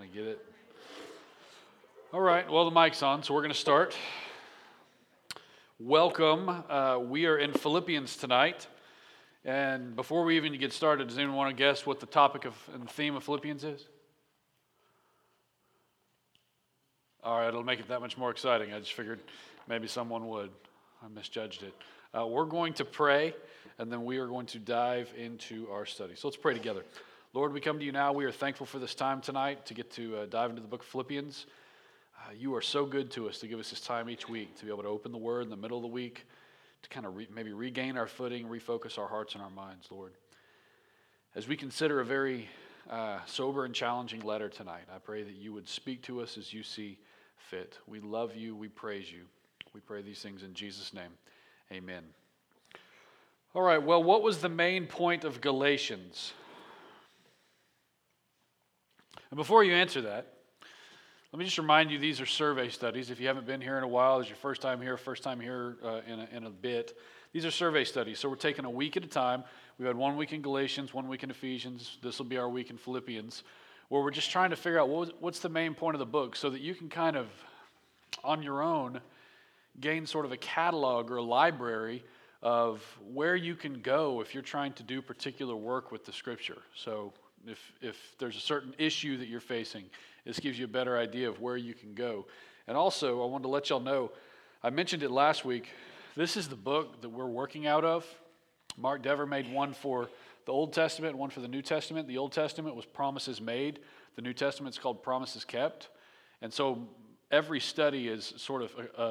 I get it. All right, well, the mic's on, so we're going to start. Welcome. Uh, we are in Philippians tonight. And before we even get started, does anyone want to guess what the topic of and theme of Philippians is? All right, it'll make it that much more exciting. I just figured maybe someone would. I misjudged it. Uh, we're going to pray, and then we are going to dive into our study. So let's pray together. Lord, we come to you now. We are thankful for this time tonight to get to uh, dive into the book of Philippians. Uh, you are so good to us to give us this time each week to be able to open the word in the middle of the week, to kind of re- maybe regain our footing, refocus our hearts and our minds, Lord. As we consider a very uh, sober and challenging letter tonight, I pray that you would speak to us as you see fit. We love you. We praise you. We pray these things in Jesus' name. Amen. All right, well, what was the main point of Galatians? And before you answer that, let me just remind you these are survey studies. If you haven't been here in a while, it's your first time here, first time here uh, in, a, in a bit. These are survey studies. So we're taking a week at a time. We've had one week in Galatians, one week in Ephesians. This will be our week in Philippians, where we're just trying to figure out what was, what's the main point of the book so that you can kind of, on your own, gain sort of a catalog or a library of where you can go if you're trying to do particular work with the scripture. So if, if there's a certain issue that you're facing, this gives you a better idea of where you can go. And also, I wanted to let y'all know, I mentioned it last week. This is the book that we're working out of. Mark Dever made one for the Old Testament, one for the New Testament. The Old Testament was promises made, the New Testament is called promises kept. And so every study is sort of a,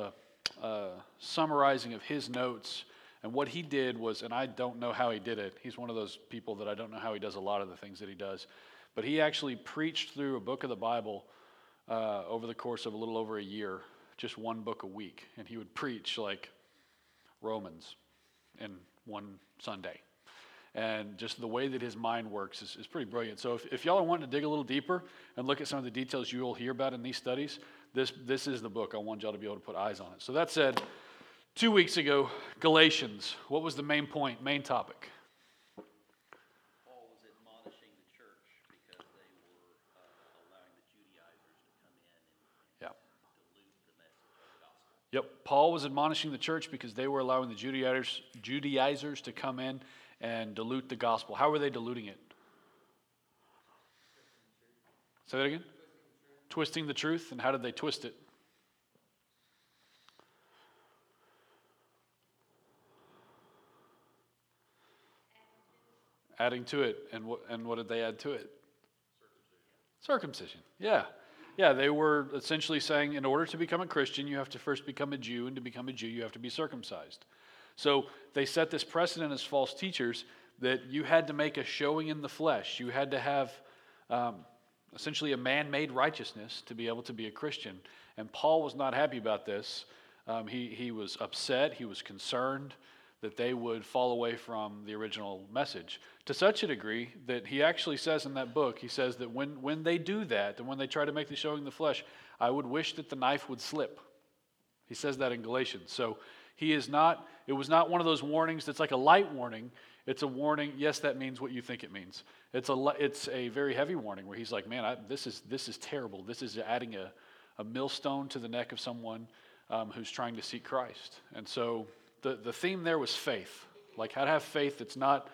a, a summarizing of his notes and what he did was, and I don't know how he did it, he's one of those people that I don't know how he does a lot of the things that he does, but he actually preached through a book of the Bible uh, over the course of a little over a year, just one book a week. And he would preach like Romans in one Sunday. And just the way that his mind works is, is pretty brilliant. So, if, if y'all are wanting to dig a little deeper and look at some of the details you will hear about in these studies, this, this is the book. I want y'all to be able to put eyes on it. So, that said, Two weeks ago, Galatians. What was the main point, main topic? Paul was admonishing the church because they were uh, allowing the Judaizers to come in and, yeah. dilute the message of the gospel. Yep. Paul was admonishing the church because they were allowing the Judaizers, Judaizers to come in and dilute the gospel. How were they diluting it? Say that again? Twisting the truth. And how did they twist it? Adding to it. And what, and what did they add to it? Circumcision. Circumcision. Yeah. Yeah, they were essentially saying in order to become a Christian, you have to first become a Jew, and to become a Jew, you have to be circumcised. So they set this precedent as false teachers that you had to make a showing in the flesh. You had to have um, essentially a man made righteousness to be able to be a Christian. And Paul was not happy about this. Um, he, he was upset, he was concerned that they would fall away from the original message. To such a degree that he actually says in that book he says that when, when they do that and when they try to make the showing the flesh i would wish that the knife would slip. He says that in galatians. So he is not it was not one of those warnings that's like a light warning. It's a warning yes that means what you think it means. It's a it's a very heavy warning where he's like man I, this is this is terrible. This is adding a, a millstone to the neck of someone um, who's trying to seek christ. And so the, the theme there was faith. Like how to have faith that's not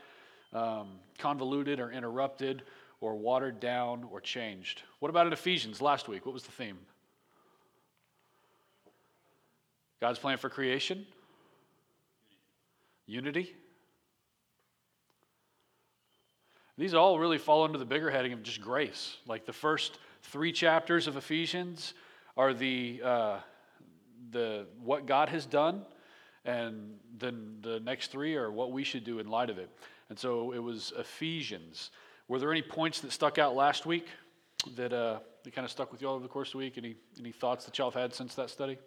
um, convoluted or interrupted or watered down or changed. What about in Ephesians last week? What was the theme? God's plan for creation? Unity? These all really fall under the bigger heading of just grace. Like the first three chapters of Ephesians are the, uh, the what God has done and then the next three are what we should do in light of it. And so it was Ephesians. Were there any points that stuck out last week that, uh, that kind of stuck with you all over the course of the week? Any, any thoughts that y'all have had since that study?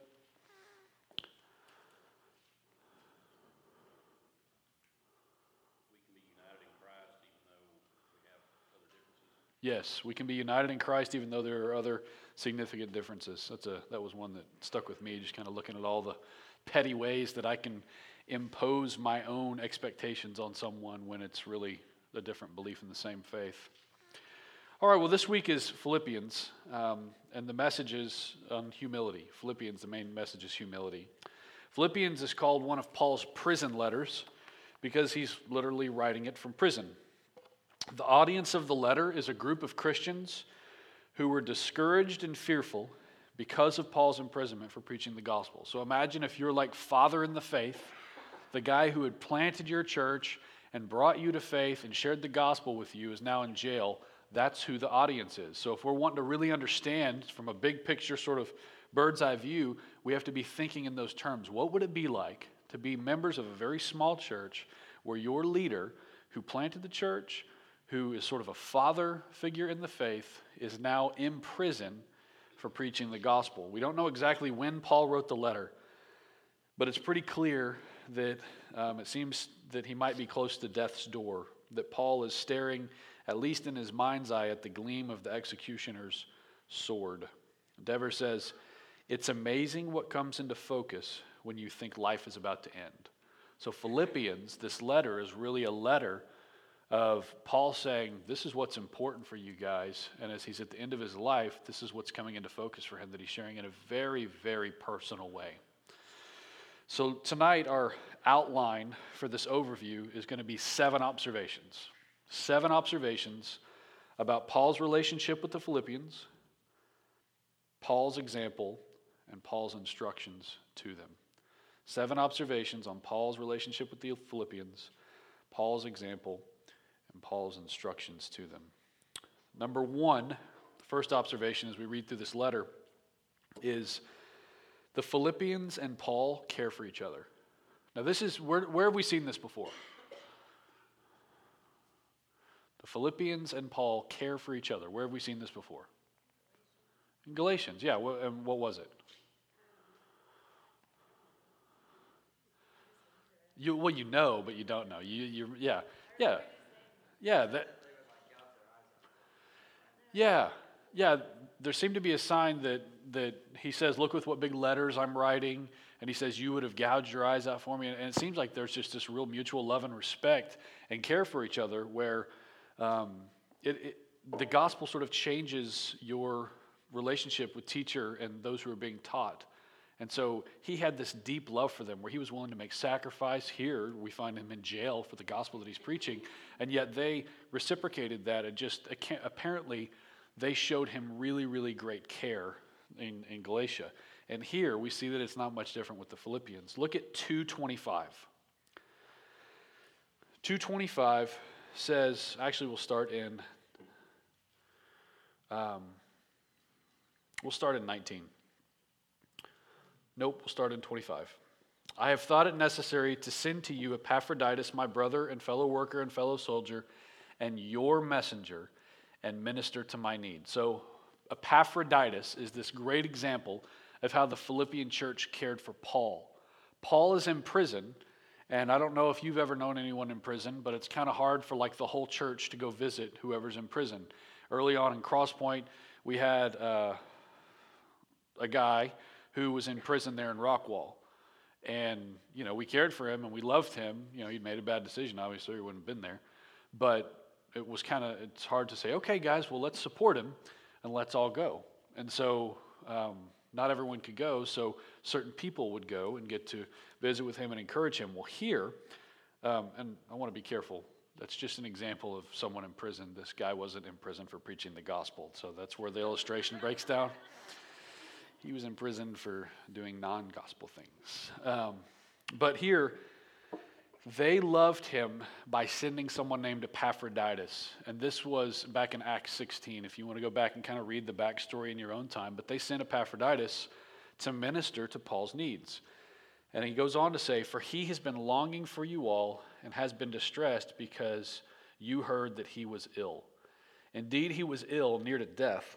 Yes, we can be united in Christ even though there are other significant differences. That's a, that was one that stuck with me, just kind of looking at all the petty ways that I can impose my own expectations on someone when it's really a different belief in the same faith. All right, well, this week is Philippians, um, and the message is on humility. Philippians, the main message is humility. Philippians is called one of Paul's prison letters because he's literally writing it from prison. The audience of the letter is a group of Christians who were discouraged and fearful because of Paul's imprisonment for preaching the gospel. So imagine if you're like father in the faith, the guy who had planted your church and brought you to faith and shared the gospel with you is now in jail. That's who the audience is. So if we're wanting to really understand from a big picture, sort of bird's eye view, we have to be thinking in those terms. What would it be like to be members of a very small church where your leader, who planted the church, who is sort of a father figure in the faith, is now in prison for preaching the gospel? We don't know exactly when Paul wrote the letter, but it's pretty clear that um, it seems that he might be close to death's door, that Paul is staring, at least in his mind's eye, at the gleam of the executioner's sword. Dever says, It's amazing what comes into focus when you think life is about to end. So, Philippians, this letter is really a letter of Paul saying, This is what's important for you guys. And as he's at the end of his life, this is what's coming into focus for him that he's sharing in a very, very personal way. So, tonight, our outline for this overview is going to be seven observations. Seven observations about Paul's relationship with the Philippians, Paul's example, and Paul's instructions to them. Seven observations on Paul's relationship with the Philippians, Paul's example, and Paul's instructions to them. Number one, the first observation as we read through this letter is the Philippians and Paul care for each other. Now, this is where, where have we seen this before? The Philippians and Paul care for each other. Where have we seen this before? In Galatians, yeah. and what was it? You, well, you know, but you don't know. You, you, yeah, yeah, yeah. That, yeah, yeah. There seemed to be a sign that that he says, "Look with what big letters I'm writing," and he says, "You would have gouged your eyes out for me." And it seems like there's just this real mutual love and respect and care for each other, where um, it, it, the gospel sort of changes your relationship with teacher and those who are being taught. And so he had this deep love for them where he was willing to make sacrifice. Here we find him in jail for the gospel that he's preaching. And yet they reciprocated that and just apparently they showed him really, really great care in, in Galatia. And here we see that it's not much different with the Philippians. Look at 225. 225 says, actually, we'll start in. Um, we'll start in 19. Nope, we'll start in 25. I have thought it necessary to send to you Epaphroditus, my brother and fellow worker and fellow soldier, and your messenger, and minister to my need. So, Epaphroditus is this great example of how the Philippian church cared for Paul. Paul is in prison, and I don't know if you've ever known anyone in prison, but it's kind of hard for like the whole church to go visit whoever's in prison. Early on in Crosspoint, we had uh, a guy who was in prison there in Rockwall. And, you know, we cared for him and we loved him. You know, he'd made a bad decision, obviously, he wouldn't have been there. But it was kind of, it's hard to say, okay, guys, well, let's support him and let's all go. And so, um, not everyone could go, so certain people would go and get to visit with him and encourage him. Well, here, um, and I want to be careful, that's just an example of someone in prison. This guy wasn't in prison for preaching the gospel, so that's where the illustration breaks down. He was imprisoned for doing non gospel things. Um, but here, they loved him by sending someone named Epaphroditus. And this was back in Acts 16, if you want to go back and kind of read the backstory in your own time. But they sent Epaphroditus to minister to Paul's needs. And he goes on to say, For he has been longing for you all and has been distressed because you heard that he was ill. Indeed, he was ill, near to death.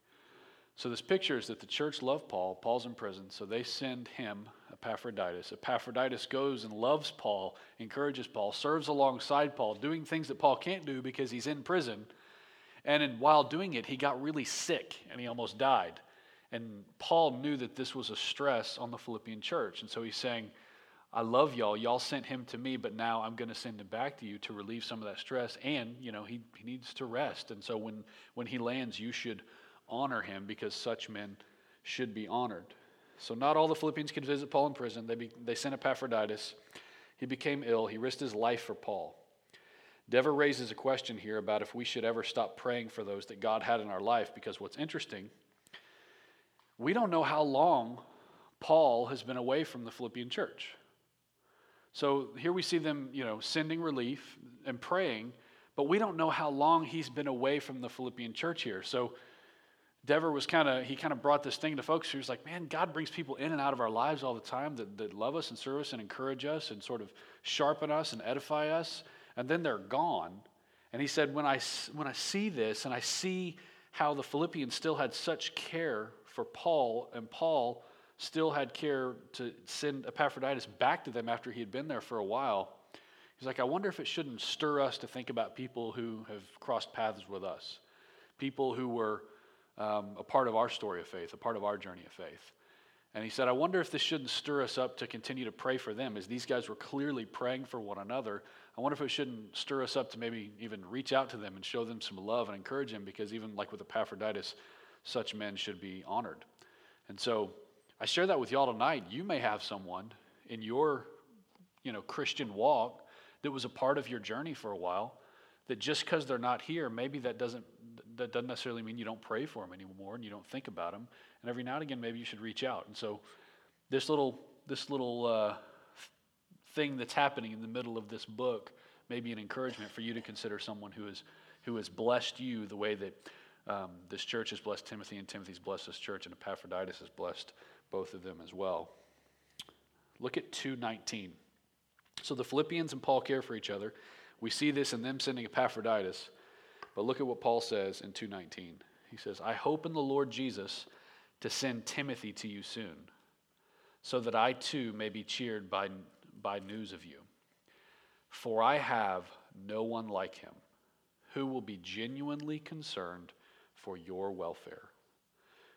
So this picture is that the church loved Paul. Paul's in prison, so they send him Epaphroditus. Epaphroditus goes and loves Paul, encourages Paul, serves alongside Paul, doing things that Paul can't do because he's in prison. And in, while doing it, he got really sick and he almost died. And Paul knew that this was a stress on the Philippian church. And so he's saying, I love y'all. Y'all sent him to me, but now I'm going to send him back to you to relieve some of that stress. And, you know, he, he needs to rest. And so when, when he lands, you should honor him because such men should be honored. So not all the Philippians could visit Paul in prison. They, be, they sent Epaphroditus. He became ill. He risked his life for Paul. Dever raises a question here about if we should ever stop praying for those that God had in our life because what's interesting, we don't know how long Paul has been away from the Philippian church. So here we see them, you know, sending relief and praying, but we don't know how long he's been away from the Philippian church here. So Dever was kind of, he kind of brought this thing to folks. He was like, man, God brings people in and out of our lives all the time that, that love us and serve us and encourage us and sort of sharpen us and edify us, and then they're gone. And he said, when I, when I see this and I see how the Philippians still had such care for Paul, and Paul still had care to send Epaphroditus back to them after he had been there for a while, he's like, I wonder if it shouldn't stir us to think about people who have crossed paths with us, people who were um, a part of our story of faith, a part of our journey of faith. And he said, I wonder if this shouldn't stir us up to continue to pray for them, as these guys were clearly praying for one another. I wonder if it shouldn't stir us up to maybe even reach out to them and show them some love and encourage them, because even like with Epaphroditus, such men should be honored. And so I share that with y'all tonight. You may have someone in your you know, Christian walk that was a part of your journey for a while that just because they're not here, maybe that doesn't that doesn't necessarily mean you don't pray for them anymore and you don't think about them. And every now and again, maybe you should reach out. And so, this little this little uh, thing that's happening in the middle of this book may be an encouragement for you to consider someone who is who has blessed you the way that um, this church has blessed Timothy, and Timothy's blessed this church, and Epaphroditus has blessed both of them as well. Look at 219. So the Philippians and Paul care for each other. We see this in them sending Epaphroditus. But look at what Paul says in 2:19. He says, "I hope in the Lord Jesus to send Timothy to you soon, so that I too may be cheered by, by news of you. For I have no one like him who will be genuinely concerned for your welfare.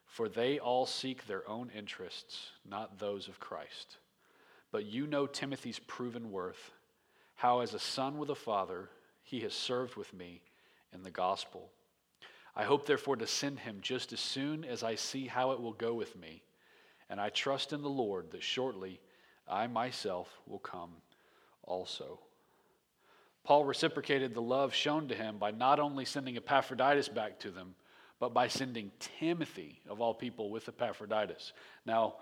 For they all seek their own interests, not those of Christ. But you know Timothy's proven worth, how as a son with a father he has served with me in the gospel. I hope, therefore, to send him just as soon as I see how it will go with me. And I trust in the Lord that shortly I myself will come also. Paul reciprocated the love shown to him by not only sending Epaphroditus back to them, but by sending Timothy, of all people, with Epaphroditus. Now,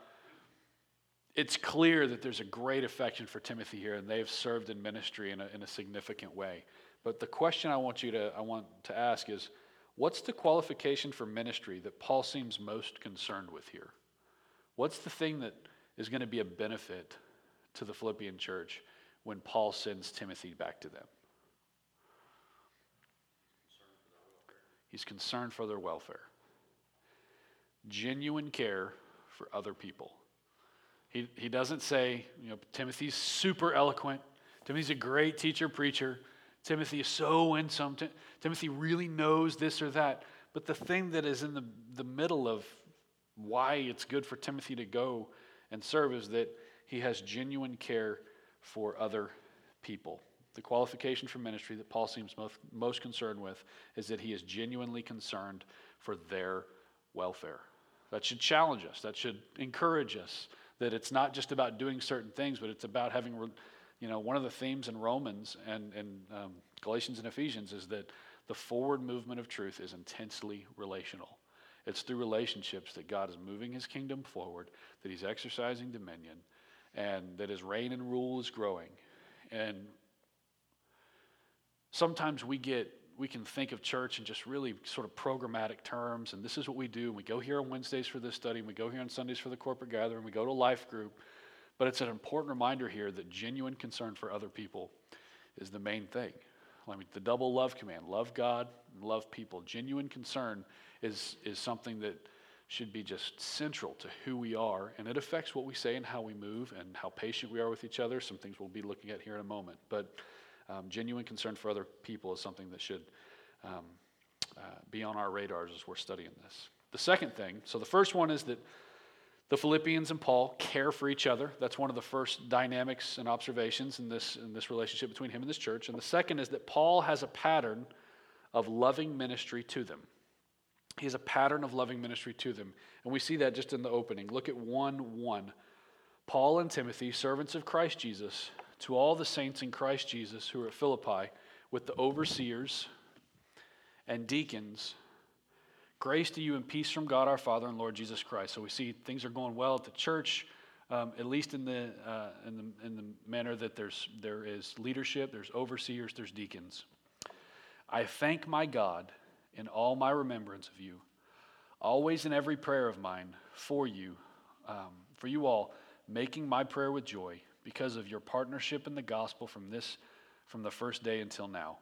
it's clear that there's a great affection for Timothy here, and they've served in ministry in a, in a significant way. But the question I want you to I want to ask is what's the qualification for ministry that Paul seems most concerned with here? What's the thing that is going to be a benefit to the Philippian church when Paul sends Timothy back to them? He's concerned for their welfare. Genuine care for other people. He, he doesn't say, you know, Timothy's super eloquent. Timothy's a great teacher, preacher. Timothy is so winsome. Timothy really knows this or that. But the thing that is in the, the middle of why it's good for Timothy to go and serve is that he has genuine care for other people. The qualification for ministry that Paul seems most, most concerned with is that he is genuinely concerned for their welfare. That should challenge us, that should encourage us that it's not just about doing certain things, but it's about having you know, one of the themes in Romans and, and um, Galatians and Ephesians is that the forward movement of truth is intensely relational. It's through relationships that God is moving his kingdom forward, that he's exercising dominion, and that his reign and rule is growing. And sometimes we get we can think of church in just really sort of programmatic terms, and this is what we do. We go here on Wednesdays for this study, and we go here on Sundays for the corporate gathering, we go to life group, but it's an important reminder here that genuine concern for other people is the main thing. I mean, the double love command love God love people. Genuine concern is, is something that should be just central to who we are, and it affects what we say and how we move and how patient we are with each other. Some things we'll be looking at here in a moment. But um, genuine concern for other people is something that should um, uh, be on our radars as we're studying this. The second thing so the first one is that the Philippians and Paul care for each other. That's one of the first dynamics and observations in this, in this relationship between him and this church. And the second is that Paul has a pattern of loving ministry to them. He has a pattern of loving ministry to them. And we see that just in the opening. Look at 1 1. Paul and Timothy, servants of Christ Jesus, to all the saints in Christ Jesus who are at Philippi, with the overseers and deacons Grace to you and peace from God our Father and Lord Jesus Christ. So we see things are going well at the church, um, at least in the, uh, in, the, in the manner that there's, there is leadership, there's overseers, there's deacons. I thank my God in all my remembrance of you, always in every prayer of mine for you, um, for you all, making my prayer with joy because of your partnership in the gospel from this, from the first day until now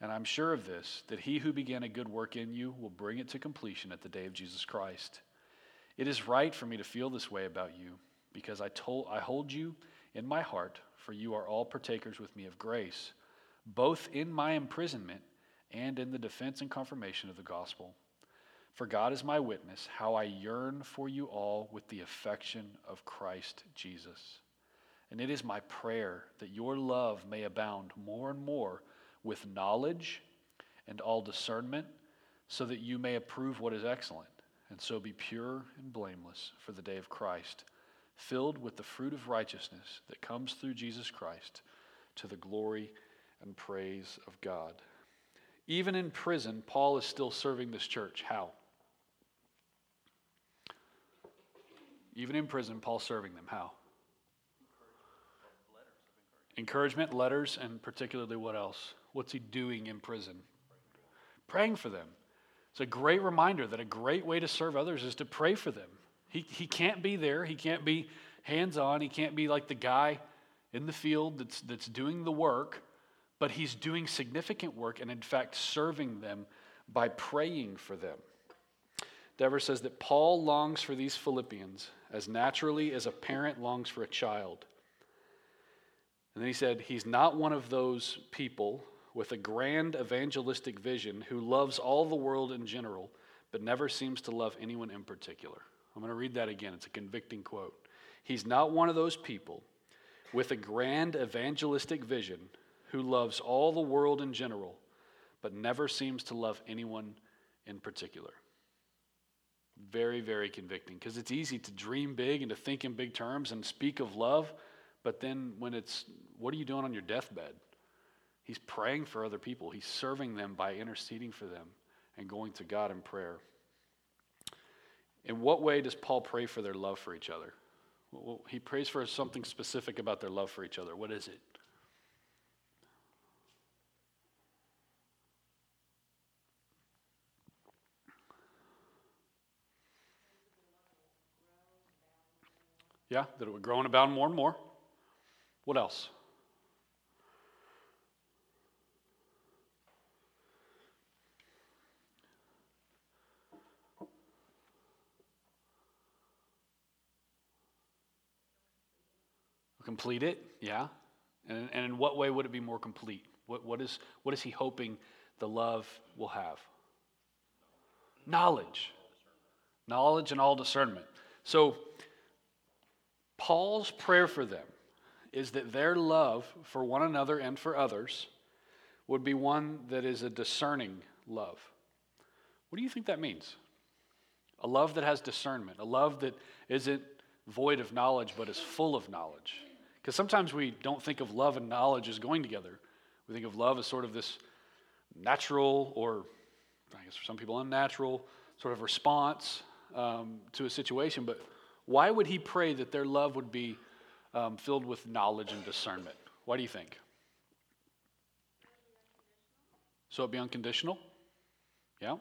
and I'm sure of this, that he who began a good work in you will bring it to completion at the day of Jesus Christ. It is right for me to feel this way about you, because I, told, I hold you in my heart, for you are all partakers with me of grace, both in my imprisonment and in the defense and confirmation of the gospel. For God is my witness, how I yearn for you all with the affection of Christ Jesus. And it is my prayer that your love may abound more and more with knowledge and all discernment, so that you may approve what is excellent, and so be pure and blameless for the day of Christ, filled with the fruit of righteousness that comes through Jesus Christ to the glory and praise of God. Even in prison, Paul is still serving this church. How? Even in prison, Paul's serving them. How? Encouragement, letters, and particularly what else? What's he doing in prison? Praying for them. It's a great reminder that a great way to serve others is to pray for them. He, he can't be there, he can't be hands on, he can't be like the guy in the field that's, that's doing the work, but he's doing significant work and, in fact, serving them by praying for them. Dever says that Paul longs for these Philippians as naturally as a parent longs for a child. And then he said, He's not one of those people with a grand evangelistic vision who loves all the world in general, but never seems to love anyone in particular. I'm going to read that again. It's a convicting quote. He's not one of those people with a grand evangelistic vision who loves all the world in general, but never seems to love anyone in particular. Very, very convicting because it's easy to dream big and to think in big terms and speak of love, but then when it's, what are you doing on your deathbed? He's praying for other people, he's serving them by interceding for them and going to God in prayer. In what way does Paul pray for their love for each other? Well, he prays for something specific about their love for each other. What is it? Yeah, that it would grow and abound more and more. What else? Complete it, yeah. And, and in what way would it be more complete? What, what, is, what is he hoping the love will have? Knowledge. Knowledge and all discernment. So, Paul's prayer for them is that their love for one another and for others would be one that is a discerning love. What do you think that means? A love that has discernment, a love that isn't void of knowledge but is full of knowledge. Because sometimes we don't think of love and knowledge as going together. We think of love as sort of this natural, or I guess for some people, unnatural sort of response um, to a situation. But why would he pray that their love would be um, filled with knowledge and discernment? What do you think? So it'd be unconditional? Yeah.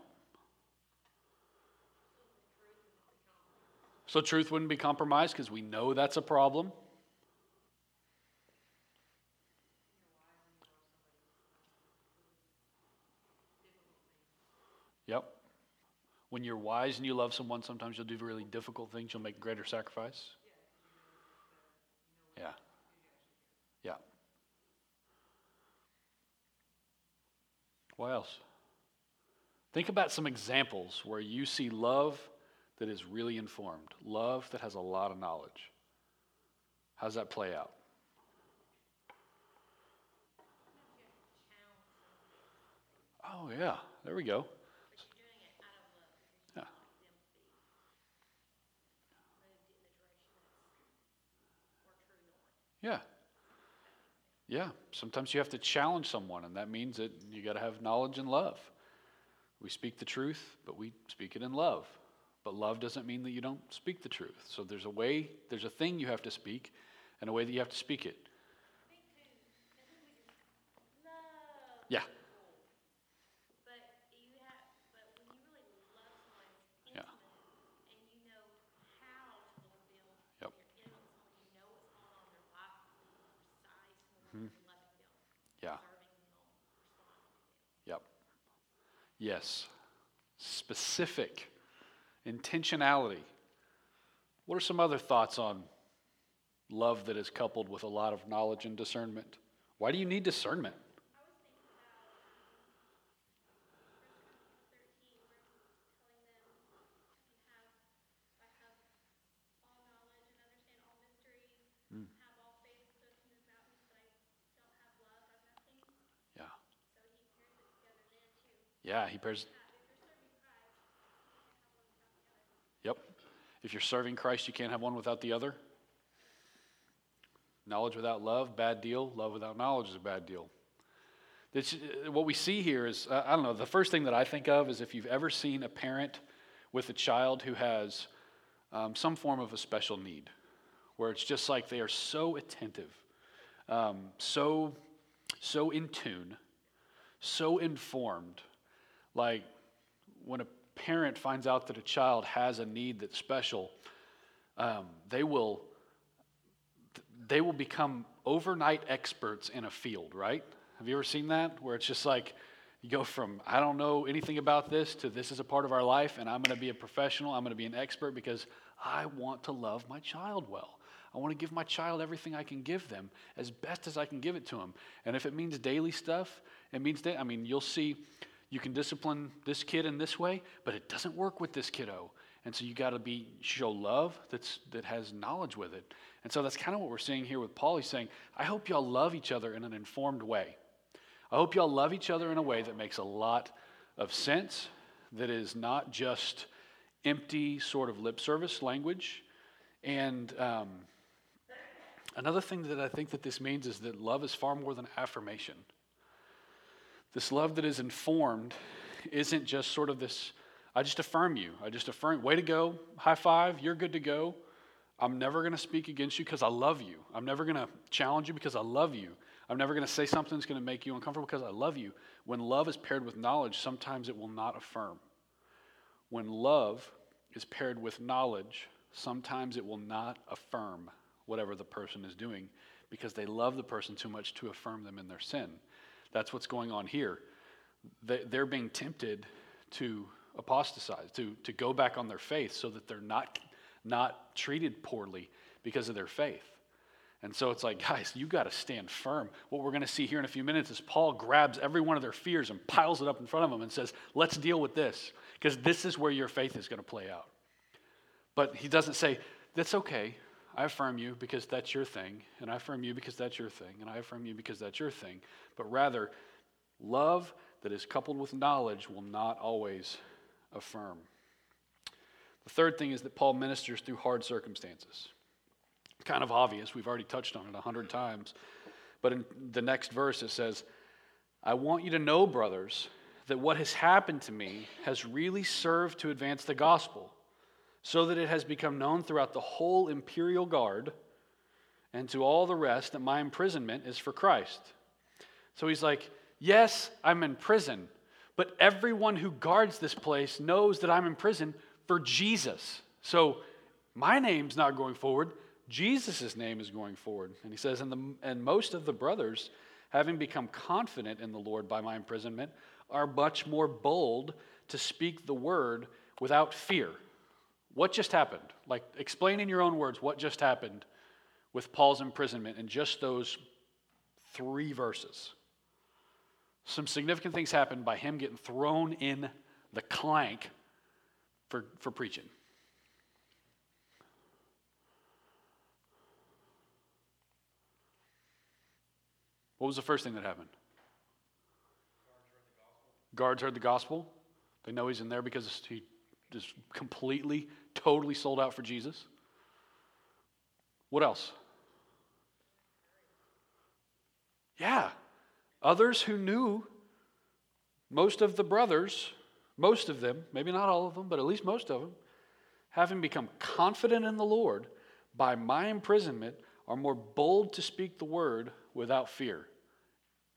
So truth wouldn't be compromised because we know that's a problem. Yep. When you're wise and you love someone, sometimes you'll do really difficult things, you'll make greater sacrifice. Yeah. Yeah. What else? Think about some examples where you see love that is really informed, love that has a lot of knowledge. How does that play out? Oh, yeah, there we go. Yeah. Yeah. Yeah. Sometimes you have to challenge someone, and that means that you got to have knowledge and love. We speak the truth, but we speak it in love. But love doesn't mean that you don't speak the truth. So there's a way, there's a thing you have to speak, and a way that you have to speak it. Yeah. But you have, but when you really love someone, it's Yeah. intimate, and you know how to love them. Yep. When you're intimate with someone, you know what's going on in their life, you can be precise more in loving them, Yeah. serving them, responding to them. Yep. Yes. Specific. Intentionality. What are some other thoughts on love that is coupled with a lot of knowledge and discernment? Why do you need discernment? I was thinking about thirteen, where he's telling them, you have, I have all knowledge and understand all mysteries, Hmm. have all faith so to move mountains, but I don't have love, I've nothing. Yeah. So he pairs it together then too. Yeah, he pairs. That if you're serving Christ, you can't have one without he other. Yep. If you're serving Christ, you can't have one without the other. Knowledge without love, bad deal. Love without knowledge is a bad deal. This, uh, what we see here is, I don't know, the first thing that I think of is if you've ever seen a parent with a child who has um, some form of a special need, where it's just like they are so attentive, um, so, so in tune, so informed. Like when a parent finds out that a child has a need that's special, um, they will they will become overnight experts in a field, right? Have you ever seen that? Where it's just like you go from, I don't know anything about this to this is a part of our life and I'm going to be a professional, I'm going to be an expert because I want to love my child well. I want to give my child everything I can give them as best as I can give it to them. And if it means daily stuff, it means that, I mean, you'll see you can discipline this kid in this way, but it doesn't work with this kiddo. And so you got to be show love that's that has knowledge with it. And so that's kind of what we're seeing here with Paul. He's saying, I hope y'all love each other in an informed way. I hope y'all love each other in a way that makes a lot of sense, that is not just empty sort of lip service language. And um, another thing that I think that this means is that love is far more than affirmation. This love that is informed isn't just sort of this, I just affirm you. I just affirm, way to go, high five, you're good to go. I'm never going to speak against you because I love you. I'm never going to challenge you because I love you. I'm never going to say something that's going to make you uncomfortable because I love you. When love is paired with knowledge, sometimes it will not affirm. When love is paired with knowledge, sometimes it will not affirm whatever the person is doing because they love the person too much to affirm them in their sin. That's what's going on here. They- They're being tempted to apostatize, to, to go back on their faith so that they're not, not treated poorly because of their faith. And so it's like, guys, you got to stand firm. What we're going to see here in a few minutes is Paul grabs every one of their fears and piles it up in front of them and says, let's deal with this, because this is where your faith is going to play out. But he doesn't say, that's okay. I affirm you because that's your thing, and I affirm you because that's your thing, and I affirm you because that's your thing. But rather, love that is coupled with knowledge will not always affirm. The third thing is that Paul ministers through hard circumstances. Kind of obvious, we've already touched on it a hundred times. But in the next verse, it says, I want you to know, brothers, that what has happened to me has really served to advance the gospel, so that it has become known throughout the whole imperial guard and to all the rest that my imprisonment is for Christ. So he's like, Yes, I'm in prison, but everyone who guards this place knows that I'm in prison for Jesus. So my name's not going forward, Jesus' name is going forward. And he says, and, the, and most of the brothers, having become confident in the Lord by my imprisonment, are much more bold to speak the word without fear. What just happened? Like, explain in your own words what just happened with Paul's imprisonment in just those three verses. Some significant things happened by him getting thrown in the clank for, for preaching. What was the first thing that happened? Guards heard the gospel. They know he's in there because he just completely, totally sold out for Jesus. What else? Yeah. Others who knew most of the brothers, most of them, maybe not all of them, but at least most of them, having become confident in the Lord by my imprisonment, are more bold to speak the word without fear.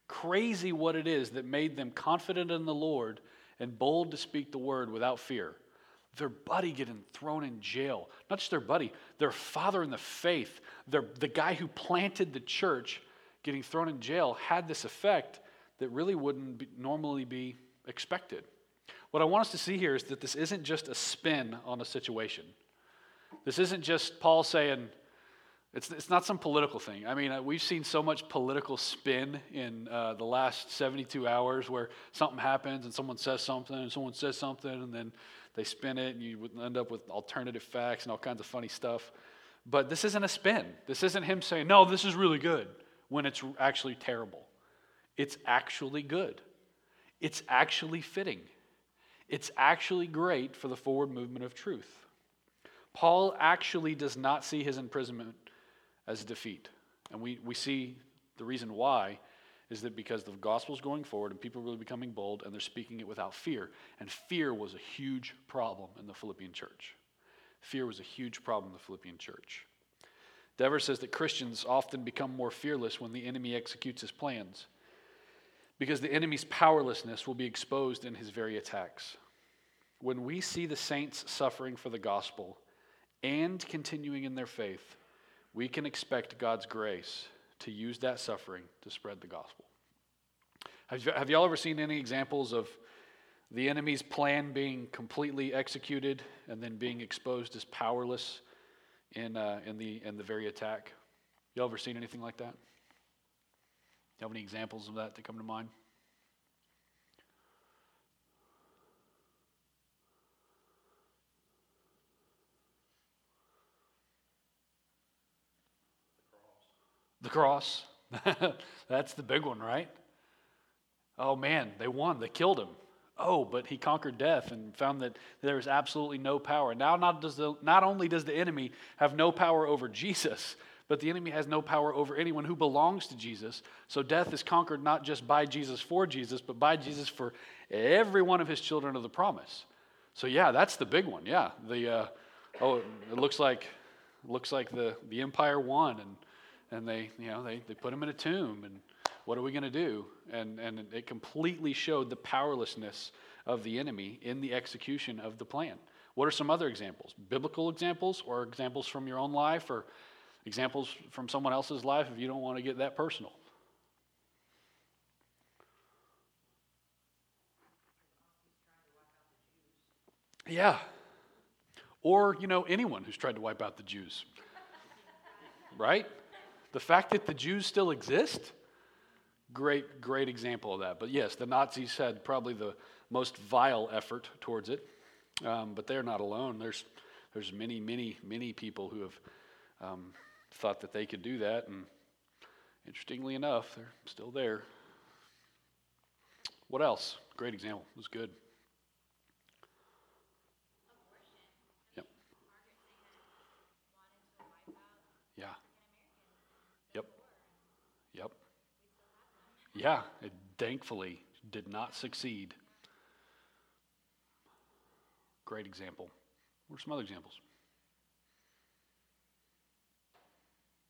Crazy what it is that made them confident in the Lord and bold to speak the word without fear. Their buddy getting thrown in jail. Not just their buddy, their father in the faith, their, the guy who planted the church getting thrown in jail had this effect that really wouldn't be, normally be expected. What I want us to see here is that this isn't just a spin on a situation. This isn't just Paul saying, it's, it's not some political thing. I mean, uh, we've seen so much political spin in uh, the last 72 hours where something happens and someone says something and someone says something and then they spin it and you would end up with alternative facts and all kinds of funny stuff. But this isn't a spin. This isn't him saying, no, this is really good when it's actually terrible. It's actually good. It's actually fitting. It's actually great for the forward movement of truth. Paul actually does not see his imprisonment as defeat. And we, we see the reason why is that because the gospel's going forward and people are really becoming bold and they're speaking it without fear. And fear was a huge problem in the Philippian church. Fear was a huge problem in the Philippian church. Dever says that Christians often become more fearless when the enemy executes his plans because the enemy's powerlessness will be exposed in his very attacks. When we see the saints suffering for the gospel and continuing in their faith, we can expect God's grace to use that suffering to spread the gospel. Have, you, have y'all ever seen any examples of the enemy's plan being completely executed and then being exposed as powerless in, uh, in, the, in the very attack? Y'all ever seen anything like that? You have any examples of that that come to mind? The cross. That's the big one, right? Oh man, they won. They killed him. Oh, but he conquered death and found that there is absolutely no power. Now, not, does the, not only does the enemy have no power over Jesus, but the enemy has no power over anyone who belongs to Jesus. So death is conquered not just by Jesus for Jesus, but by Jesus for every one of his children of the promise. So yeah, that's the big one. Yeah, the uh, oh, it looks like looks like the the empire won, and and they you know they they put him in a tomb, and what are we going to do? And and it completely showed the powerlessness of the enemy in the execution of the plan. What are some other examples? Biblical examples, or examples from your own life, or examples from someone else's life if you don't want to get that personal. Yeah. Or, you know, anyone who's tried to wipe out the Jews. right? The fact that the Jews still exist, great, great example of that. But yes, the Nazis had probably the most vile effort towards it. Um, but they're not alone. There's, there's many, many, many people who have um, thought that they could do that. And interestingly enough, they're still there. What else? Great example. It was good. Yep. Yeah. Yep. Yep. Yeah, it thankfully did not succeed. Great example. What are some other examples?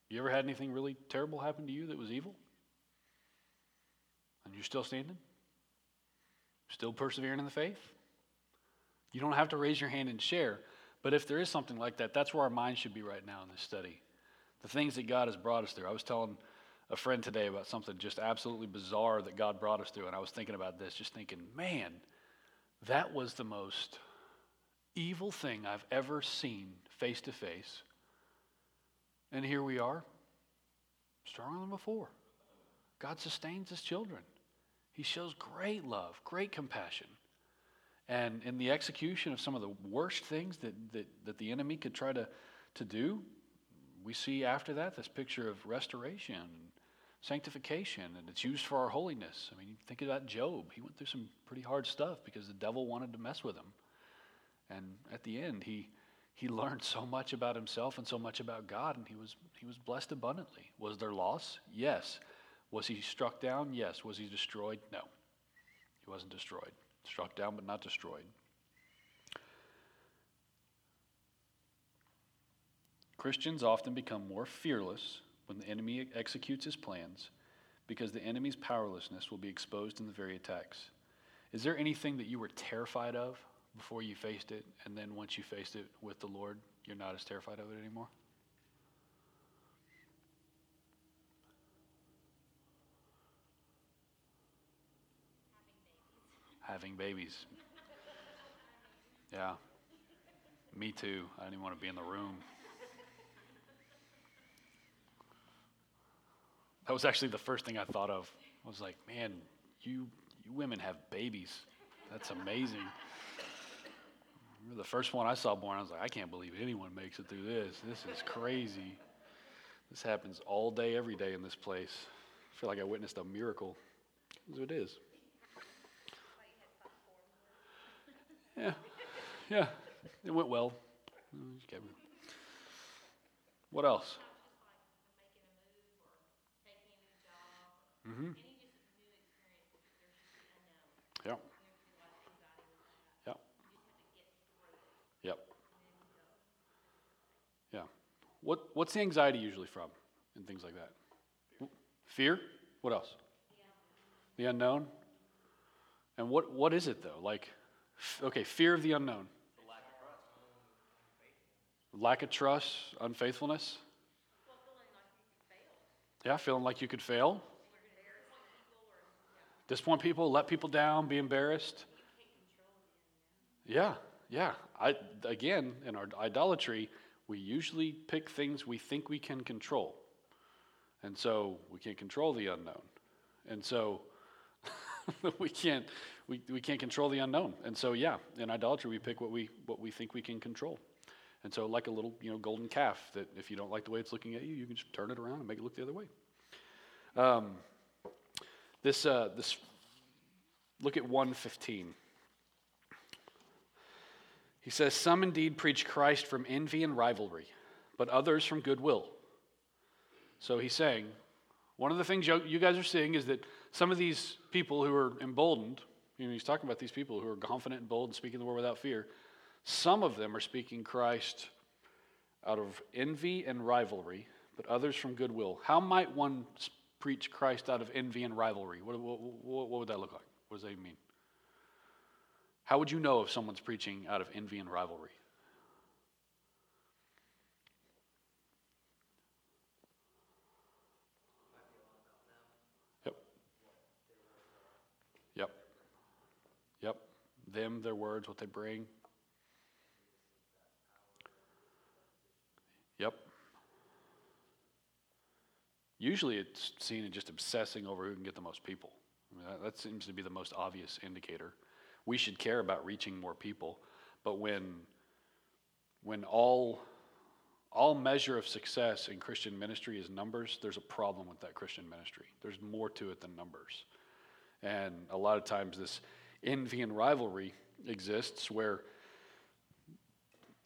You ever had anything really terrible happen to you that was evil? And you're still standing? Still persevering in the faith? You don't have to raise your hand and share, but if there is something like that, that's where our mind should be right now in this study. The things that God has brought us through. I was telling a friend today about something just absolutely bizarre that God brought us through, and I was thinking about this, just thinking, man, that was the most evil thing I've ever seen face to face. And here we are, stronger than before. God sustains his children. He shows great love, great compassion. And in the execution of some of the worst things that, that, that the enemy could try to, to do, we see after that this picture of restoration and sanctification, and it's used for our holiness. I mean, think about Job. He went through some pretty hard stuff because the devil wanted to mess with him. And at the end, he, he learned so much about himself and so much about God, and he was, he was blessed abundantly. Was there loss? Yes. Was he struck down? Yes. Was he destroyed? No. He wasn't destroyed. Struck down, but not destroyed. Christians often become more fearless when the enemy executes his plans because the enemy's powerlessness will be exposed in the very attacks. Is there anything that you were terrified of before you faced it, and then once you faced it with the Lord, you're not as terrified of it anymore? Having babies. Yeah. Me too. I didn't even want to be in the room. That was actually the first thing I thought of. I was like, man, you, you women have babies. That's amazing. the first one I saw born, I was like, I can't believe anyone makes it through this. This is crazy. This happens all day, every day in this place. I feel like I witnessed a miracle. That's what it is. Yeah, yeah, it went well. What else? Mm-hmm. Yep. Yep. Yep. Yeah. What What's the anxiety usually from, and things like that? Fear. What else? The unknown. And what what is it though? Like, okay, fear of the unknown. Lack of trust, unfaithfulness. Yeah, feeling like you could fail. Disappoint people, let people down, be embarrassed. Yeah, yeah. I, again, in our idolatry, we usually pick things we think we can control. And so we can't control the unknown. And so we can't we, we can't control the unknown. And so yeah, in idolatry we pick what we what we think we can control. And so like a little, you know, golden calf that if you don't like the way it's looking at you, you can just turn it around and make it look the other way. Um, this, uh, this, look at 115. He says, Some indeed preach Christ from envy and rivalry, but others from goodwill. So he's saying, one of the things you guys are seeing is that some of these people who are emboldened, you know, he's talking about these people who are confident and bold and speaking the word without fear, some of them are speaking Christ out of envy and rivalry, but others from goodwill. How might one preach Christ out of envy and rivalry? What, what, what, would that look like? What does that mean? How would you know if someone's preaching out of envy and rivalry? Yep. Yep. Yep. Them, their words, what they bring. Yep. Usually it's seen in just obsessing over who can get the most people. I mean, that, that seems to be the most obvious indicator. We should care about reaching more people, but when, when all, all measure of success in Christian ministry is numbers, there's a problem with that Christian ministry. There's more to it than numbers. And a lot of times this envy and rivalry exists where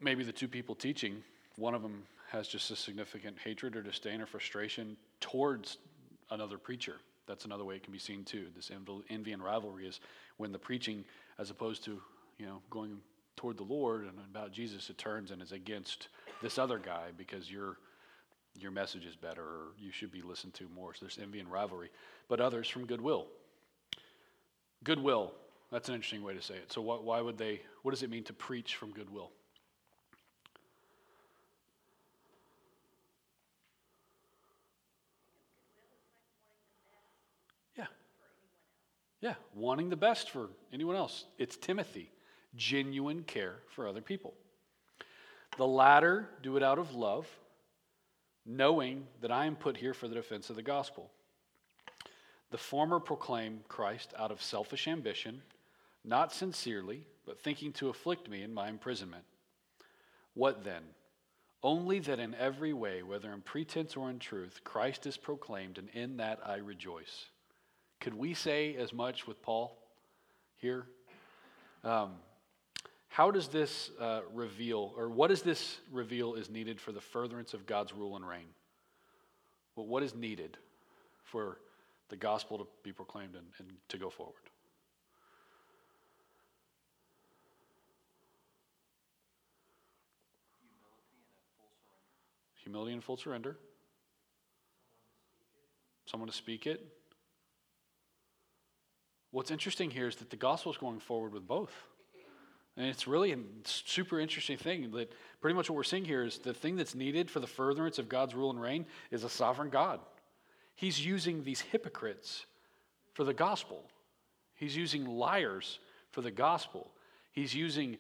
maybe the two people teaching, one of them has just a significant hatred or disdain or frustration towards another preacher. That's another way it can be seen too. This envy and rivalry is when the preaching, as opposed to you know going toward the Lord and about Jesus, it turns and is against this other guy because your your message is better or you should be listened to more. So there's envy and rivalry, but others from goodwill. Goodwill. That's an interesting way to say it. So what, why would they? What does it mean to preach from goodwill? Yeah, wanting the best for anyone else. It's Timothy. genuine care for other people. The latter do it out of love, knowing that I am put here for the defense of the gospel. The former proclaim Christ out of selfish ambition, not sincerely, but thinking to afflict me in my imprisonment. What then? Only that in every way, whether in pretense or in truth, Christ is proclaimed, and in that I rejoice. Could we say as much with Paul here? Um, how does this uh, reveal, or what does this reveal is needed for the furtherance of God's rule and reign? Well, what is needed for the gospel to be proclaimed and, and to go forward? Humility and full surrender. Someone to speak it. What's interesting here is that the gospel is going forward with both. And it's really a super interesting thing that pretty much what we're seeing here is the thing that's needed for the furtherance of God's rule and reign is a sovereign God. He's using these hypocrites for the gospel. He's using liars for the gospel. He's using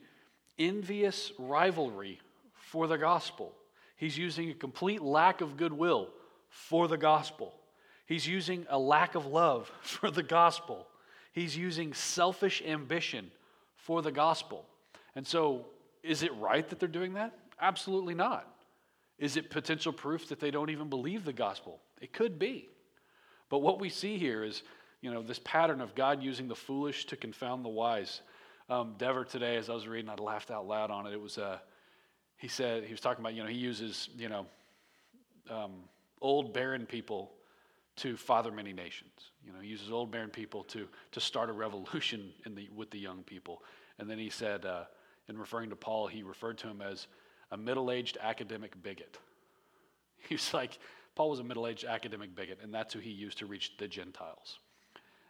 envious rivalry for the gospel. He's using a complete lack of goodwill for the gospel. He's using a lack of love for the gospel. He's using selfish ambition for the gospel. And so, is it right that they're doing that? Absolutely not. Is it potential proof that they don't even believe the gospel? It could be. But what we see here is, you know, this pattern of God using the foolish to confound the wise. Um, Dever today, as I was reading, I laughed out loud on it. It was, uh, he said, he was talking about, you know, he uses, you know, um, old barren people to father many nations. You know, he uses old barren people to, to start a revolution in the, with the young people. And then he said, uh, in referring to Paul, he referred to him as a middle aged academic bigot. He was like, Paul was a middle aged academic bigot, and that's who he used to reach the Gentiles.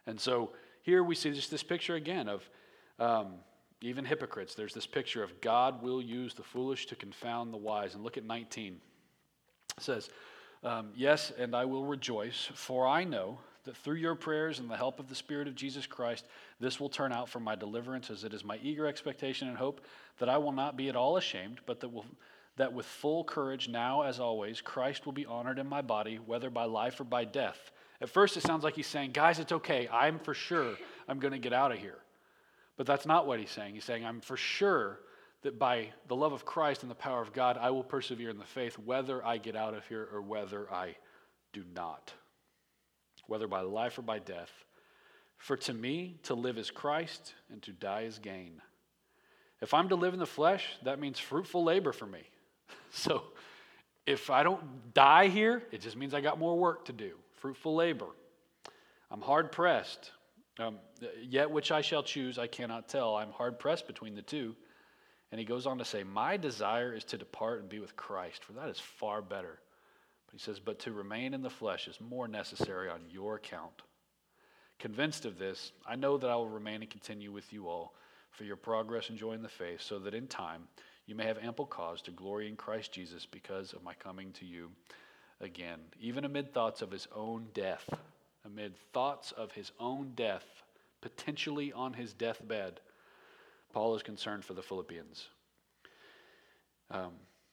And so here we see just this picture again of um, even hypocrites. There's this picture of God will use the foolish to confound the wise. And look at 19. It says, um, Yes, and I will rejoice, for I know that through your prayers and the help of the Spirit of Jesus Christ, this will turn out for my deliverance, as it is my eager expectation and hope that I will not be at all ashamed, but that, will, that with full courage, now as always, Christ will be honored in my body, whether by life or by death. At first, it sounds like he's saying, Guys, it's okay. I'm for sure I'm going to get out of here. But that's not what he's saying. He's saying, I'm for sure that by the love of Christ and the power of God, I will persevere in the faith, whether I get out of here or whether I do not, whether by life or by death. For to me, to live is Christ, and to die is gain. If I'm to live in the flesh, that means fruitful labor for me. So if I don't die here, it just means I got more work to do. Fruitful labor. I'm hard pressed. Um, yet which I shall choose, I cannot tell. I'm hard pressed between the two. And he goes on to say, My desire is to depart and be with Christ, for that is far better. But he says, But to remain in the flesh is more necessary on your account. Convinced of this, I know that I will remain and continue with you all for your progress and joy in the faith, so that in time you may have ample cause to glory in Christ Jesus because of my coming to you again, even amid thoughts of his own death amid thoughts of his own death, potentially on his deathbed, Paul is concerned for the Philippians. Um,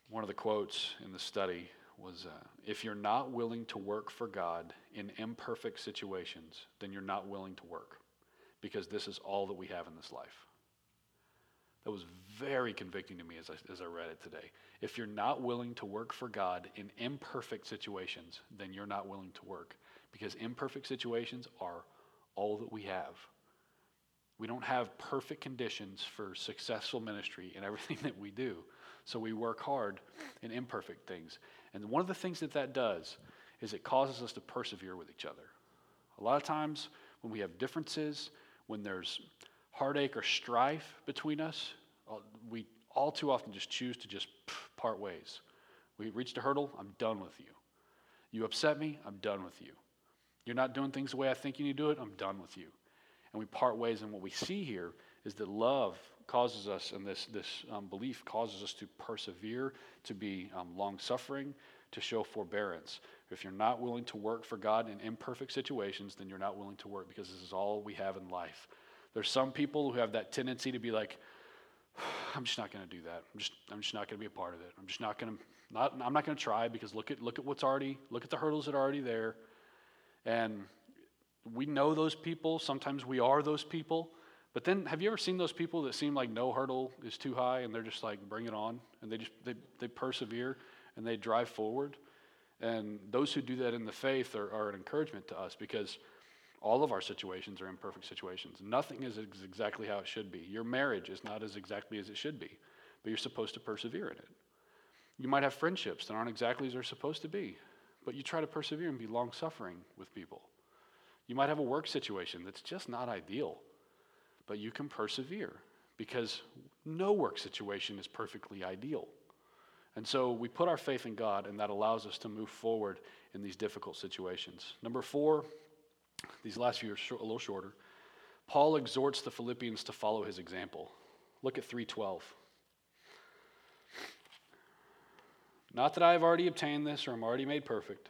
one of the quotes in the study was uh, If you're not willing to work for God in imperfect situations, then you're not willing to work because this is all that we have in this life. That was very convicting to me as I, as I read it today. If you're not willing to work for God in imperfect situations, then you're not willing to work because imperfect situations are all that we have. We don't have perfect conditions for successful ministry in everything that we do. So we work hard in imperfect things. And one of the things that that does is it causes us to persevere with each other. A lot of times when we have differences, when there's heartache or strife between us, uh, we all too often just choose to just part ways. We reached a hurdle, I'm done with you. You upset me, I'm done with you. You're not doing things the way I think you need to do it. I'm done with you. And we part ways. And what we see here is that love causes us, and this, this um, belief causes us to persevere, to be um, long suffering, to show forbearance. If you're not willing to work for God in imperfect situations, then you're not willing to work because this is all we have in life. There's some people who have that tendency to be like, I'm just not going to do that. I'm just, I'm just not going to be a part of it. I'm just not going to, not, I'm not going to try because look at, look at what's already, look at the hurdles that are already there. And we know those people. Sometimes we are those people. But then, have you ever seen those people that seem like no hurdle is too high and they're just like, bring it on? And they just, they, they persevere and they drive forward. And those who do that in the faith are, are an encouragement to us because all of our situations are imperfect situations. Nothing is ex- exactly how it should be. Your marriage is not as exactly as it should be, but you're supposed to persevere in it. You might have friendships that aren't exactly as they're supposed to be, but you try to persevere and be long suffering with people. You might have a work situation that's just not ideal, but you can persevere because no work situation is perfectly ideal. And so we put our faith in God, and that allows us to move forward in these difficult situations. Number four, these last few are a little shorter. Paul exhorts the Philippians to follow his example. Look at 312. Not that I have already obtained this or am already made perfect,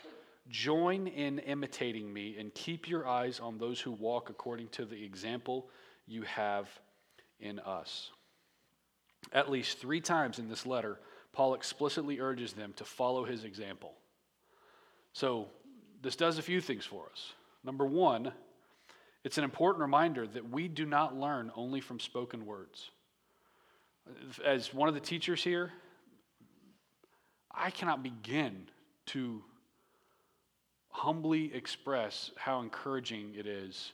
join in imitating me and keep your eyes on those who walk according to the example you have in us. At least three times in this letter, Paul explicitly urges them to follow his example. So, this does a few things for us. Number one, it's an important reminder that we do not learn only from spoken words. As one of the teachers here, I cannot begin to humbly express how encouraging it is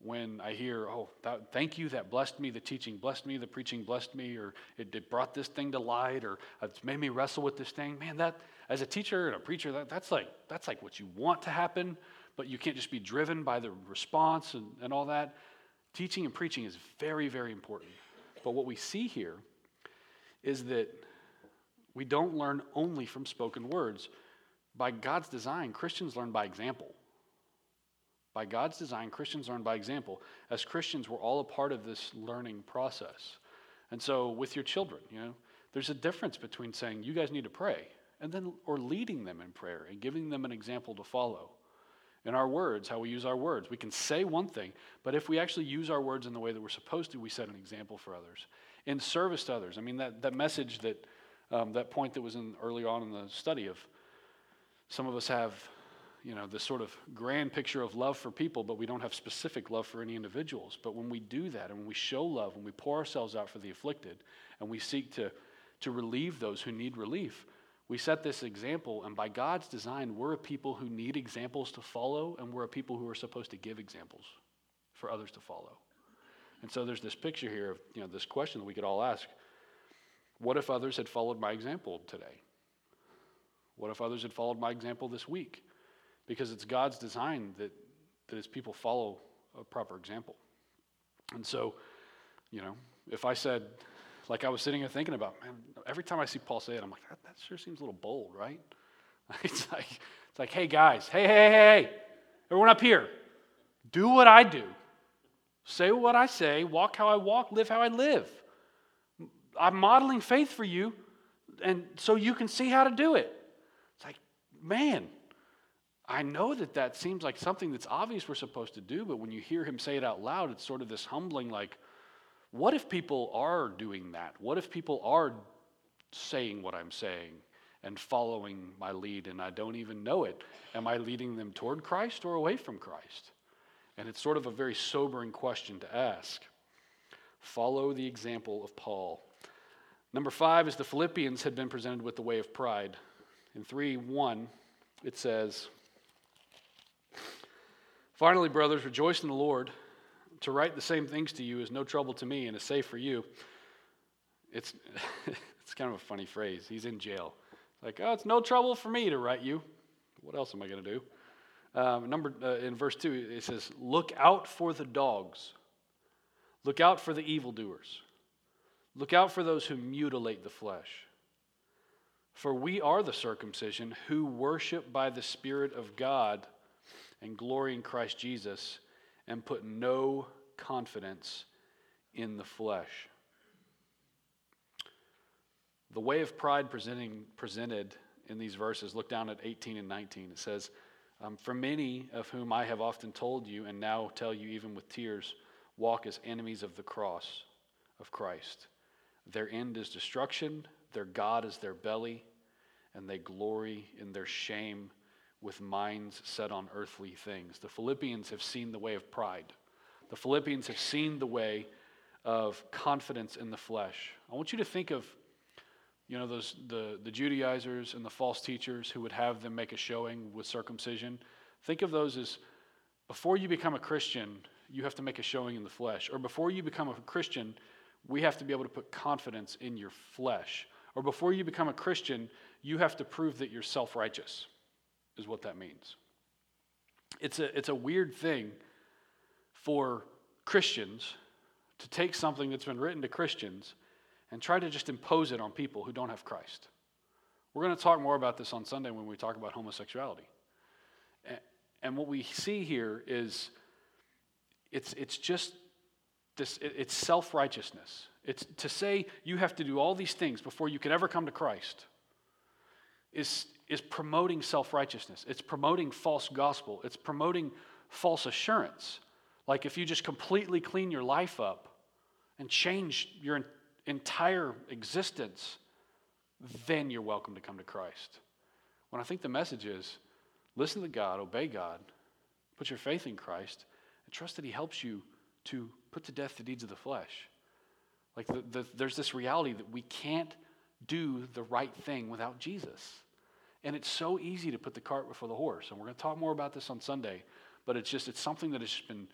when I hear, oh, that, thank you, that blessed me, the teaching blessed me, the preaching blessed me, or it, it, brought this thing to light, or uh, it's made me wrestle with this thing. Man, that as a teacher and a preacher, that, that's like that's like what you want to happen, but you can't just be driven by the response and, and all that. Teaching and preaching is very, very important. But what we see here is that we don't learn only from spoken words. By God's design, Christians learn by example. By God's design, Christians learn by example. As Christians, we're all a part of this learning process. And so with your children, you know, there's a difference between saying you guys need to pray and then or leading them in prayer and giving them an example to follow. In our words, how we use our words. We can say one thing, but if we actually use our words in the way that we're supposed to, we set an example for others. In service to others. I mean, that, that message that um, that point that was in early on in the study of some of us have you know this sort of grand picture of love for people but we don't have specific love for any individuals. But when we do that and when we show love when we pour ourselves out for the afflicted and we seek to to relieve those who need relief we set this example and by god's design we're a people who need examples to follow and we're a people who are supposed to give examples for others to follow. And so there's this picture here of you know this question that we could all ask. What if others had followed my example today? What if others had followed my example this week? Because it's God's design that, that his people follow a proper example. And so, you know, if I said, like I was sitting here thinking about, man, every time I see Paul say it, I'm like, that, that sure seems a little bold, right? It's like, it's like, hey guys, hey, hey, hey, hey, everyone up here, do what I do. Say what I say, walk how I walk, live how I live. I'm modeling faith for you, and so you can see how to do it. Man, I know that that seems like something that's obvious we're supposed to do, but when you hear him say it out loud, it's sort of this humbling, like, what if people are doing that? What if people are saying what I'm saying and following my lead and I don't even know it? Am I leading them toward Christ or away from Christ? And it's sort of a very sobering question to ask. Follow the example of Paul. Number five is the Philippians had been presented with the way of pride. In 3 1, it says, Finally, brothers, rejoice in the Lord. To write the same things to you is no trouble to me and is safe for you. It's, it's kind of a funny phrase. He's in jail. It's Like, oh, it's no trouble for me to write you. What else am I going to do? Um, number uh, in verse two, it says, "Look out for the dogs. Look out for the evildoers." Look out for those who mutilate the flesh. For we are the circumcision who worship by the Spirit of God and glory in Christ Jesus and put no confidence in the flesh. The way of pride presented in these verses, look down at 18 and 19. It says, um, For many of whom I have often told you, and now tell you even with tears, walk as enemies of the cross of Christ. Their end is destruction, their God is their belly, and they glory in their shame with minds set on earthly things. The Philippians have seen the way of pride. The Philippians have seen the way of confidence in the flesh. I want you to think of you know those the, the judaizers and the false teachers who would have them make a showing with circumcision think of those as before you become a christian you have to make a showing in the flesh or before you become a christian we have to be able to put confidence in your flesh or before you become a christian you have to prove that you're self-righteous is what that means it's a, it's a weird thing for christians to take something that's been written to christians and try to just impose it on people who don't have Christ. We're going to talk more about this on Sunday when we talk about homosexuality. And what we see here is it's, it's just this, it's self righteousness. It's to say you have to do all these things before you can ever come to Christ is, is promoting self righteousness. It's promoting false gospel. It's promoting false assurance. Like if you just completely clean your life up and change your entire existence, then you're welcome to come to Christ. When I think the message is listen to God, obey God, put your faith in Christ, and trust that He helps you to put to death the deeds of the flesh. Like the, the, there's this reality that we can't do the right thing without Jesus. And it's so easy to put the cart before the horse. And we're going to talk more about this on Sunday, but it's just, it's something that has just been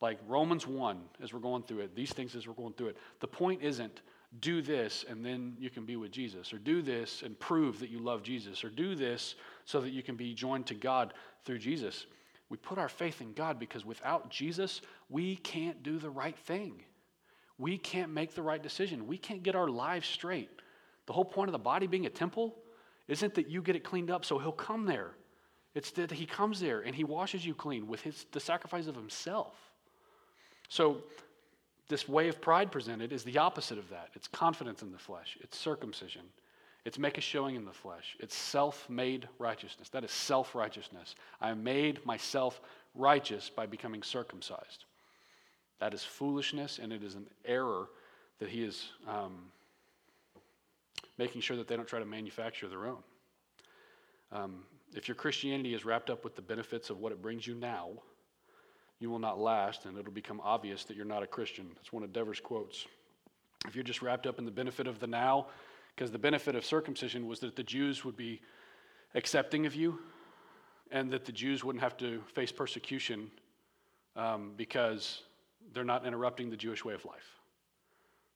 like Romans 1 as we're going through it, these things as we're going through it. The point isn't do this and then you can be with Jesus, or do this and prove that you love Jesus, or do this so that you can be joined to God through Jesus. We put our faith in God because without Jesus, we can't do the right thing. We can't make the right decision. We can't get our lives straight. The whole point of the body being a temple isn't that you get it cleaned up so he'll come there. It's that he comes there and he washes you clean with his, the sacrifice of himself. So this way of pride presented is the opposite of that. It's confidence in the flesh, it's circumcision, it's make a showing in the flesh, it's self made righteousness. That is self righteousness. I made myself righteous by becoming circumcised. That is foolishness, and it is an error that he is um, making sure that they don't try to manufacture their own. Um, if your Christianity is wrapped up with the benefits of what it brings you now, you will not last, and it'll become obvious that you're not a Christian. That's one of Dever's quotes. If you're just wrapped up in the benefit of the now, because the benefit of circumcision was that the Jews would be accepting of you and that the Jews wouldn't have to face persecution um, because they're not interrupting the Jewish way of life.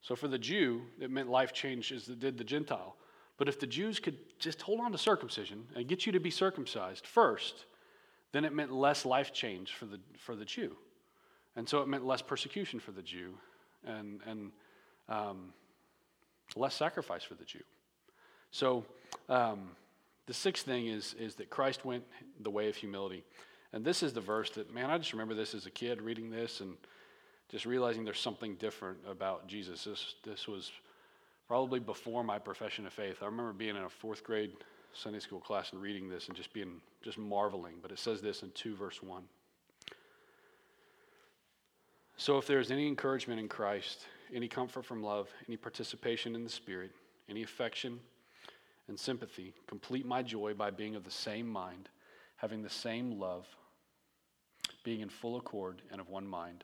So for the Jew, it meant life change as it did the Gentile. But if the Jews could just hold on to circumcision and get you to be circumcised first, then it meant less life change for the, for the Jew. And so it meant less persecution for the Jew and, and um, less sacrifice for the Jew. So um, the sixth thing is, is that Christ went the way of humility. And this is the verse that, man, I just remember this as a kid reading this and just realizing there's something different about Jesus. This, this was probably before my profession of faith. I remember being in a fourth grade Sunday school class and reading this and just being just marveling. But it says this in 2 verse 1. So if there is any encouragement in Christ, any comfort from love, any participation in the Spirit, any affection and sympathy, complete my joy by being of the same mind, having the same love, being in full accord and of one mind.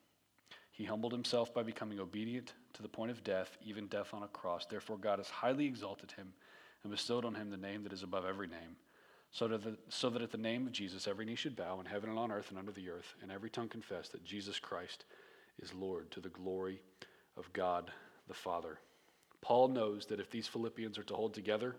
He humbled himself by becoming obedient to the point of death, even death on a cross. Therefore, God has highly exalted him and bestowed on him the name that is above every name, so that, the, so that at the name of Jesus every knee should bow in heaven and on earth and under the earth, and every tongue confess that Jesus Christ is Lord to the glory of God the Father. Paul knows that if these Philippians are to hold together,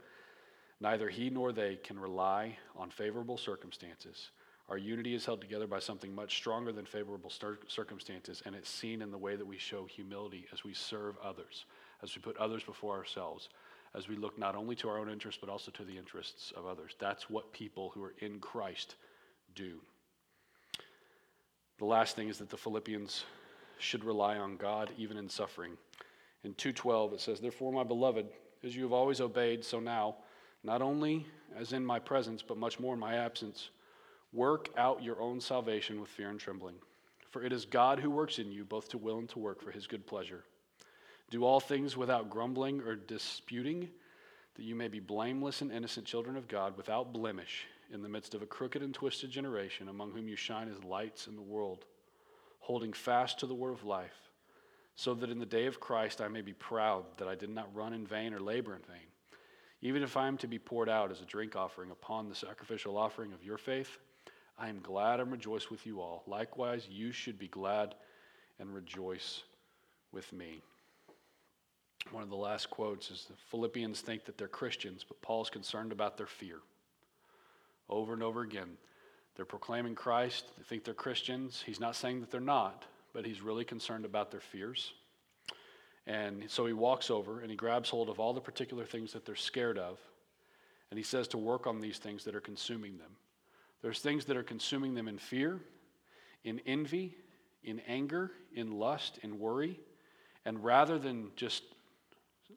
neither he nor they can rely on favorable circumstances. Our unity is held together by something much stronger than favorable cir- circumstances, and it's seen in the way that we show humility as we serve others, as we put others before ourselves, as we look not only to our own interests, but also to the interests of others. That's what people who are in Christ do. The last thing is that the Philippians should rely on God even in suffering. In 2:12 it says, "Therefore, my beloved, as you have always obeyed, so now, not only as in my presence, but much more in my absence, work out your own salvation with fear and trembling. For it is God who works in you both to will and to work for his good pleasure. Do all things without grumbling or disputing, that you may be blameless and innocent children of God, without blemish, in the midst of a crooked and twisted generation, among whom you shine as lights in the world, holding fast to the word of life, so that in the day of Christ I may be proud that I did not run in vain or labor in vain. Even if I am to be poured out as a drink offering upon the sacrificial offering of your faith, I am glad and rejoice with you all. Likewise, you should be glad and rejoice with me. One of the last quotes is the Philippians think that they're Christians, but Paul's concerned about their fear. Over and over again, they're proclaiming Christ, they think they're Christians. He's not saying that they're not, but he's really concerned about their fears. And so he walks over and he grabs hold of all the particular things that they're scared of, and he says to work on these things that are consuming them. There's things that are consuming them in fear, in envy, in anger, in lust, in worry. And rather than just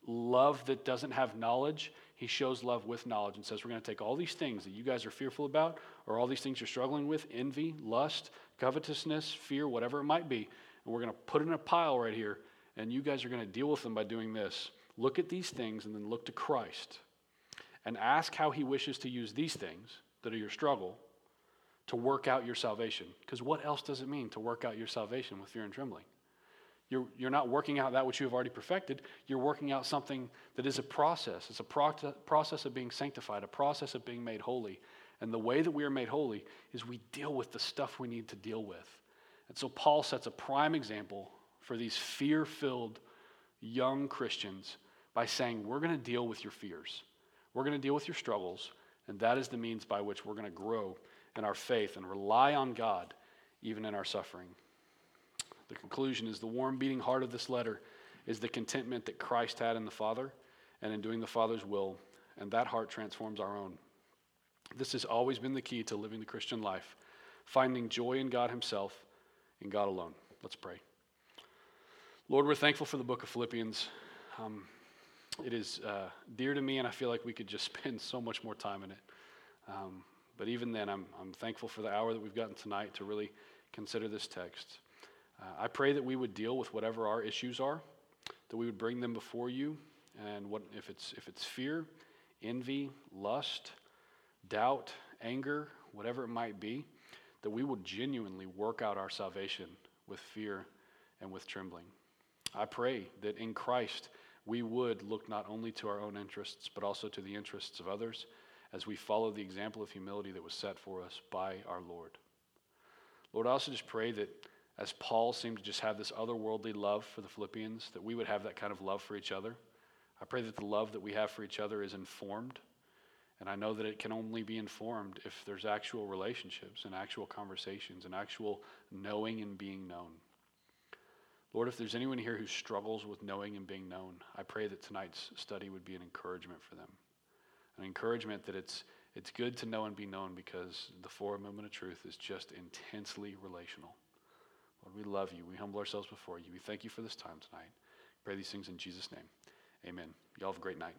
love that doesn't have knowledge, he shows love with knowledge and says, We're going to take all these things that you guys are fearful about, or all these things you're struggling with envy, lust, covetousness, fear, whatever it might be and we're going to put it in a pile right here, and you guys are going to deal with them by doing this. Look at these things and then look to Christ and ask how he wishes to use these things that are your struggle to work out your salvation. Because what else does it mean to work out your salvation with fear and trembling? You're, you're not working out that which you have already perfected. You're working out something that is a process. It's a pro- process of being sanctified, a process of being made holy. And the way that we are made holy is we deal with the stuff we need to deal with. And so Paul sets a prime example for these fear filled young Christians by saying, We're going to deal with your fears, we're going to deal with your struggles, and that is the means by which we're going to grow in our faith and rely on God even in our suffering. The conclusion is the warm beating heart of this letter is the contentment that Christ had in the Father and in doing the Father's will, and that heart transforms our own. This has always been the key to living the Christian life, finding joy in God Himself, in God alone. Let's pray. Lord, we're thankful for the book of Philippians. Um, it is uh, dear to me, and I feel like we could just spend so much more time in it. Um, but even then, I'm, I'm thankful for the hour that we've gotten tonight to really consider this text. Uh, I pray that we would deal with whatever our issues are, that we would bring them before you, and what if it's if it's fear, envy, lust, doubt, anger, whatever it might be, that we would genuinely work out our salvation with fear and with trembling. I pray that in Christ we would look not only to our own interests, but also to the interests of others as we follow the example of humility that was set for us by our Lord. Lord, I also just pray that as Paul seemed to just have this otherworldly love for the Philippians, that we would have that kind of love for each other. I pray that the love that we have for each other is informed. And I know that it can only be informed if there's actual relationships and actual conversations and actual knowing and being known. Lord, if there's anyone here who struggles with knowing and being known, I pray that tonight's study would be an encouragement for them. An encouragement that it's, it's good to know and be known because the forward movement of truth is just intensely relational. Lord, we love you. We humble ourselves before you. We thank you for this time tonight. Pray these things in Jesus' name. Amen. Y'all have a great night.